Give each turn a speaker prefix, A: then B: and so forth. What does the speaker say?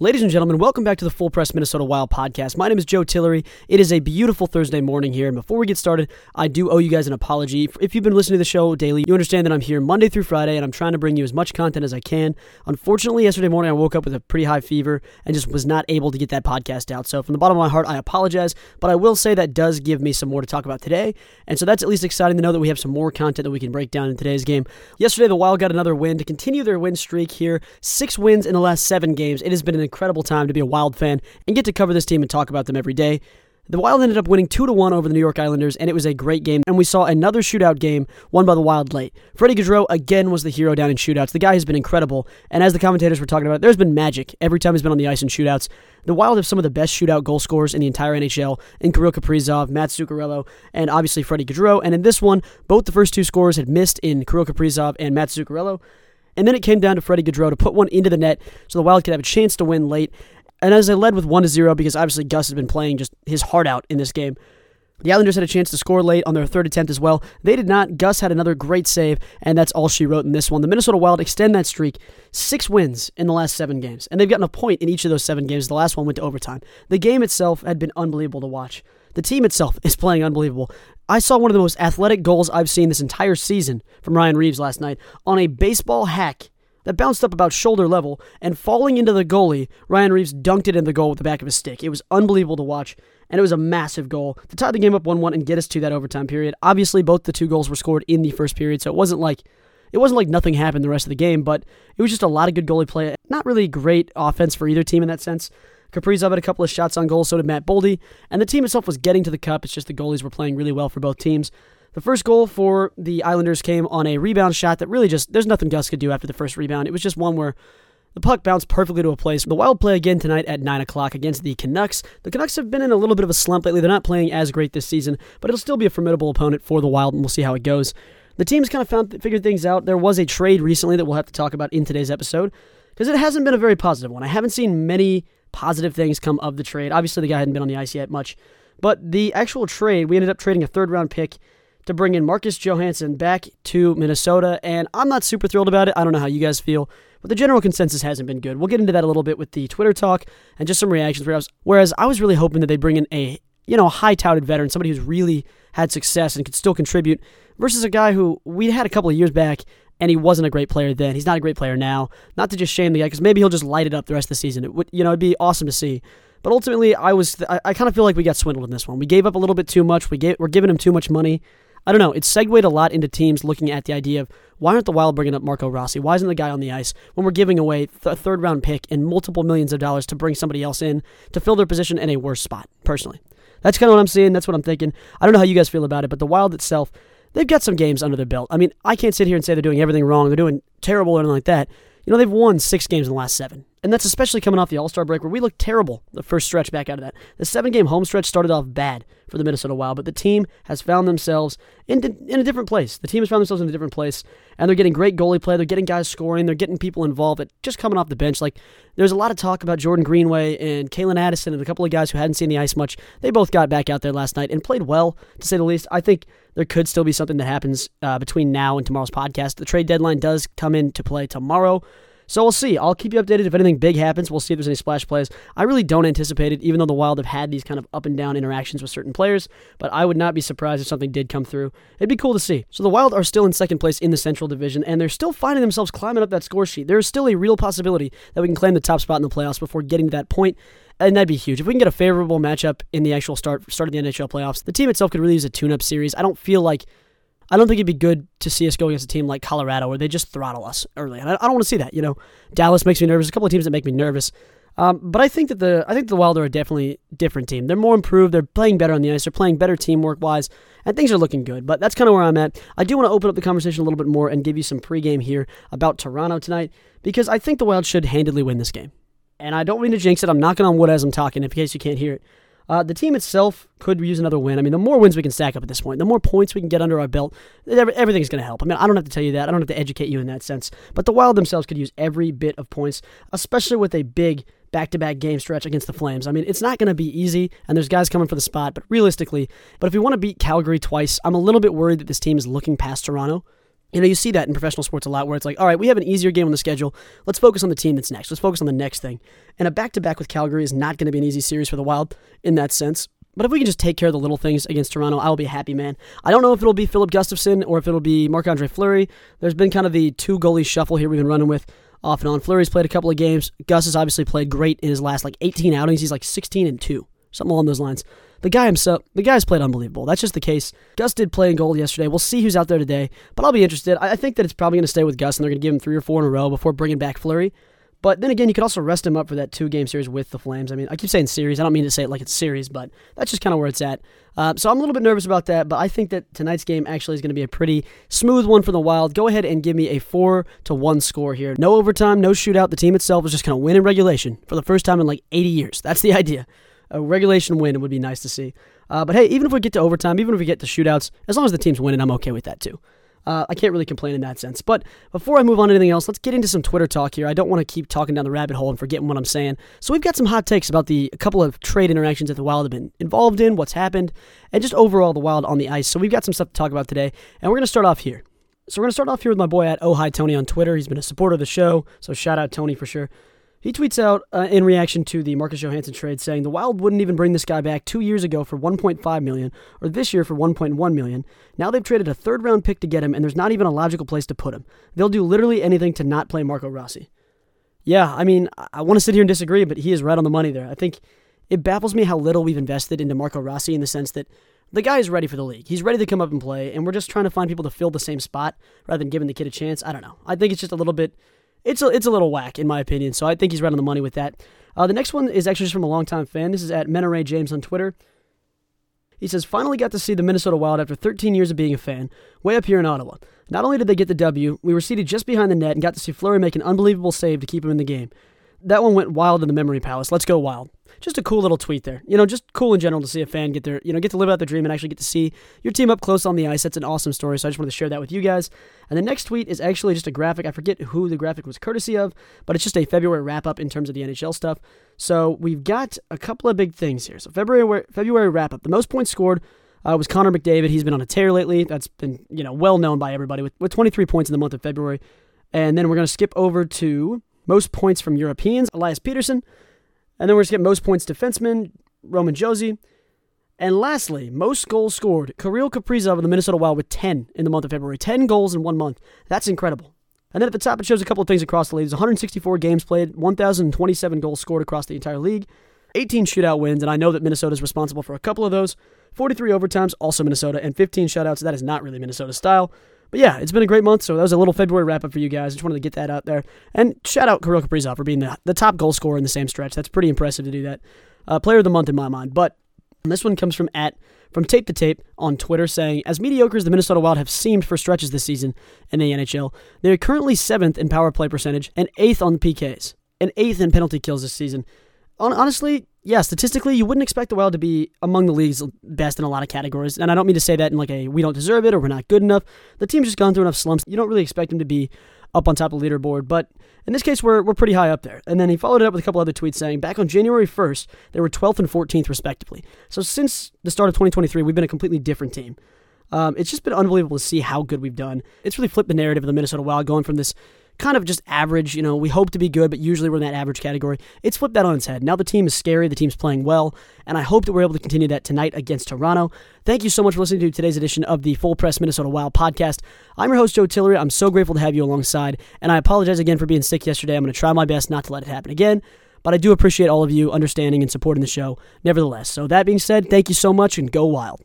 A: Ladies and gentlemen, welcome back to the Full Press Minnesota Wild podcast. My name is Joe Tillery. It is a beautiful Thursday morning here, and before we get started, I do owe you guys an apology. If you've been listening to the show daily, you understand that I'm here Monday through Friday, and I'm trying to bring you as much content as I can. Unfortunately, yesterday morning I woke up with a pretty high fever and just was not able to get that podcast out. So, from the bottom of my heart, I apologize, but I will say that does give me some more to talk about today, and so that's at least exciting to know that we have some more content that we can break down in today's game. Yesterday, the Wild got another win to continue their win streak here. Six wins in the last seven games. It has been an incredible time to be a Wild fan and get to cover this team and talk about them every day. The Wild ended up winning 2 to 1 over the New York Islanders, and it was a great game. And we saw another shootout game won by the Wild late. Freddie Gaudreau again was the hero down in shootouts. The guy has been incredible. And as the commentators were talking about, there's been magic every time he's been on the ice in shootouts. The Wild have some of the best shootout goal scorers in the entire NHL in Kirill Kaprizov, Matt Zuccarello, and obviously Freddie Gaudreau. And in this one, both the first two scorers had missed in Kirill Kaprizov and Matt Zuccarello. And then it came down to Freddie Gaudreau to put one into the net so the Wild could have a chance to win late. And as they led with 1 to 0, because obviously Gus has been playing just his heart out in this game, the Islanders had a chance to score late on their third attempt as well. They did not. Gus had another great save, and that's all she wrote in this one. The Minnesota Wild extend that streak. Six wins in the last seven games, and they've gotten a point in each of those seven games. The last one went to overtime. The game itself had been unbelievable to watch. The team itself is playing unbelievable. I saw one of the most athletic goals I've seen this entire season from Ryan Reaves last night on a baseball hack that bounced up about shoulder level, and falling into the goalie, Ryan Reaves dunked it in the goal with the back of his stick. It was unbelievable to watch, and it was a massive goal to tie the game up 1 1 and get us to that overtime period. Obviously, both the two goals were scored in the first period, so it wasn't like. It wasn't like nothing happened the rest of the game, but it was just a lot of good goalie play. Not really great offense for either team in that sense. Kaprizov had a couple of shots on goal, so did Matt Boldy, and the team itself was getting to the cup. It's just the goalies were playing really well for both teams. The first goal for the Islanders came on a rebound shot that really just, there's nothing Gus could do after the first rebound. It was just one where the puck bounced perfectly to a place. The Wild play again tonight at 9 o'clock against the Canucks. The Canucks have been in a little bit of a slump lately. They're not playing as great this season, but it'll still be a formidable opponent for the Wild, and we'll see how it goes. The team's kind of found figured things out. There was a trade recently that we'll have to talk about in today's episode because it hasn't been a very positive one. I haven't seen many positive things come of the trade. Obviously, the guy hadn't been on the ice yet much, but the actual trade, we ended up trading a third round pick to bring in Marcus Johansson back to Minnesota, and I'm not super thrilled about it. I don't know how you guys feel, but the general consensus hasn't been good. We'll get into that a little bit with the Twitter talk and just some reactions. Whereas, whereas I was really hoping that they bring in a you know high touted veteran, somebody who's really had success and could still contribute, versus a guy who we had a couple of years back and he wasn't a great player then. He's not a great player now. Not to just shame the guy because maybe he'll just light it up the rest of the season. It would you know it'd be awesome to see. But ultimately, I was I, I kind of feel like we got swindled in this one. We gave up a little bit too much. We gave, we're giving him too much money. I don't know. It segued a lot into teams looking at the idea of why aren't the Wild bringing up Marco Rossi? Why isn't the guy on the ice when we're giving away a third round pick and multiple millions of dollars to bring somebody else in to fill their position in a worse spot? Personally, that's kind of what I'm seeing. That's what I'm thinking. I don't know how you guys feel about it, but the Wild itself, they've got some games under their belt. I mean, I can't sit here and say they're doing everything wrong. They're doing terrible or anything like that. You know, they've won six games in the last seven. And that's especially coming off the All Star break where we looked terrible the first stretch back out of that. The seven game home stretch started off bad for the Minnesota Wild, but the team has found themselves in, in a different place. The team has found themselves in a different place, and they're getting great goalie play. They're getting guys scoring. They're getting people involved. But just coming off the bench, like there's a lot of talk about Jordan Greenway and Calen Addison and a couple of guys who hadn't seen the ice much. They both got back out there last night and played well, to say the least. I think there could still be something that happens uh, between now and tomorrow's podcast. The trade deadline does come into play tomorrow. So we'll see. I'll keep you updated if anything big happens. We'll see if there's any splash plays. I really don't anticipate it, even though the Wild have had these kind of up and down interactions with certain players. But I would not be surprised if something did come through. It'd be cool to see. So the Wild are still in second place in the Central Division, and they're still finding themselves climbing up that score sheet. There is still a real possibility that we can claim the top spot in the playoffs before getting to that point and that'd be huge. If we can get a favorable matchup in the actual start start of the NHL playoffs, the team itself could really use a tune-up series. I don't feel like I don't think it'd be good to see us go against a team like Colorado where they just throttle us early, and I, I don't want to see that. You know, Dallas makes me nervous. A couple of teams that make me nervous. Um, but I think that the I think the Wild are a definitely different team. They're more improved. They're playing better on the ice. They're playing better teamwork wise, and things are looking good. But that's kind of where I'm at. I do want to open up the conversation a little bit more and give you some pregame here about Toronto tonight because I think the Wild should handedly win this game. And I don't mean to jinx it. I'm knocking on wood as I'm talking, in case you can't hear it. Uh, the team itself could use another win. I mean, the more wins we can stack up at this point, the more points we can get under our belt, everything's going to help. I mean, I don't have to tell you that. I don't have to educate you in that sense. But the Wild themselves could use every bit of points, especially with a big back-to-back game stretch against the Flames. I mean, it's not going to be easy, and there's guys coming for the spot. But realistically, but if we want to beat Calgary twice, I'm a little bit worried that this team is looking past Toronto. You know, you see that in professional sports a lot where it's like, all right, we have an easier game on the schedule. Let's focus on the team that's next. Let's focus on the next thing. And a back to back with Calgary is not going to be an easy series for the Wild in that sense. But if we can just take care of the little things against Toronto, I will be a happy man. I don't know if it'll be Filip Gustavsson or if it'll be Marc Andre Fleury. There's been kind of the two goalie shuffle here we've been running with off and on. Fleury's played a couple of games. Gus has obviously played great in his last like 18 outings. He's like 16 and 2, something along those lines. The guy himself, the guy's played unbelievable. That's just the case. Gus did play in goal yesterday. We'll see who's out there today, but I'll be interested. I think that it's probably going to stay with Gus, and they're going to give him three or four in a row before bringing back Fleury. But then again, you could also rest him up for that two game series with the Flames. I mean, I keep saying series. I don't mean to say it like it's series, but that's just kind of where it's at. Uh, so I'm a little bit nervous about that, but I think that tonight's game actually is going to be a pretty smooth one for the Wild. Go ahead and give me a four to one score here. No overtime, no shootout. The team itself is just going to win in regulation for the first time in like 80 years. That's the idea. A regulation win It would be nice to see. Uh, but hey, even if we get to overtime, even if we get to shootouts, as long as the team's winning, I'm okay with that too. Uh, I can't really complain in that sense. But before I move on to anything else, let's get into some Twitter talk here. I don't want to keep talking down the rabbit hole and forgetting what I'm saying. So we've got some hot takes about the a couple of trade interactions that the Wild have been involved in, what's happened, and just overall the Wild on the ice. So we've got some stuff to talk about today, and we're going to start off here. So we're going to start off here with my boy at Oh Hi Tony on Twitter. He's been a supporter of the show, so shout out Tony for sure. He tweets out uh, in reaction to the Marcus Johansson trade saying the Wild wouldn't even bring this guy back 2 years ago for 1.5 million or this year for 1.1 million. Now they've traded a third round pick to get him and there's not even a logical place to put him. They'll do literally anything to not play Marco Rossi. Yeah, I mean, I want to sit here and disagree, but he is right on the money there. I think it baffles me how little we've invested into Marco Rossi in the sense that the guy is ready for the league. He's ready to come up and play, and we're just trying to find people to fill the same spot rather than giving the kid a chance. I don't know. I think it's just a little bit it's a, it's a little whack in my opinion. So I think he's right on the money with that. Uh, the next one is actually just from a longtime fan. This is at Menaray James on Twitter. He says, finally got to see the Minnesota Wild after 13 years of being a fan, way up here in Ottawa. Not only did they get the W, we were seated just behind the net and got to see Fleury make an unbelievable save to keep him in the game. That one went wild in the memory palace. Let's go wild just a cool little tweet there. You know, just cool in general to see a fan get their, you know, get to live out their dream and actually get to see your team up close on the ice. That's an awesome story. So I just wanted to share that with you guys. And the next tweet is actually just a graphic. I forget who the graphic was courtesy of, but it's just a February wrap up in terms of the NHL stuff. So we've got a couple of big things here. So February February wrap up. The most points scored uh, was Connor McDavid. He's been on a tear lately. That's been you know well known by everybody with, with 23 points in the month of February. And then we're going to skip over to most points from Europeans. Elias Pettersson and then we're just to get most points defenseman, Roman Josi. And lastly, most goals scored, Kirill Kaprizov of the Minnesota Wild with 10 in the month of February. 10 goals in one month. That's incredible. And then at the top, it shows a couple of things across the league. There's 164 games played, 1,027 goals scored across the entire league, 18 shootout wins, and I know that Minnesota is responsible for a couple of those. 43 overtimes, also Minnesota, and 15 shutouts. That is not really Minnesota style. But yeah, it's been a great month. So that was a little February wrap up for you guys. I just wanted to get that out there. And shout out Kirill Kaprizov for being the, the top goal scorer in the same stretch. That's pretty impressive to do that. Uh, player of the month in my mind. But this one comes from at from tape to tape on Twitter saying, as mediocre as the Minnesota Wild have seemed for stretches this season in the NHL, they are currently seventh in power play percentage and eighth on PKs and eighth in penalty kills this season. honestly, yeah, statistically, you wouldn't expect the Wild to be among the league's best in a lot of categories. And I don't mean to say that in like a we don't deserve it or we're not good enough. The team's just gone through enough slumps. You don't really expect them to be up on top of the leaderboard. But in this case, we're, we're pretty high up there. And then he followed it up with a couple other tweets saying back on January 1st, they were 12th and 14th, respectively. So since the start of 2023, we've been a completely different team. Um, it's just been unbelievable to see how good we've done. It's really flipped the narrative of the Minnesota Wild going from this kind of just average. You know, we hope to be good, but usually we're in that average category. It's flipped that on its head. Now the team is scary. The team's playing well, and I hope that we're able to continue that tonight against Toronto. Thank you so much for listening to today's edition of the Full Press Minnesota Wild podcast. I'm your host, Joe Tillery. I'm so grateful to have you alongside, and I apologize again for being sick yesterday. I'm going to try my best not to let it happen again. But I do appreciate all of you understanding and supporting the show, nevertheless. So, that being said, thank you so much and go wild.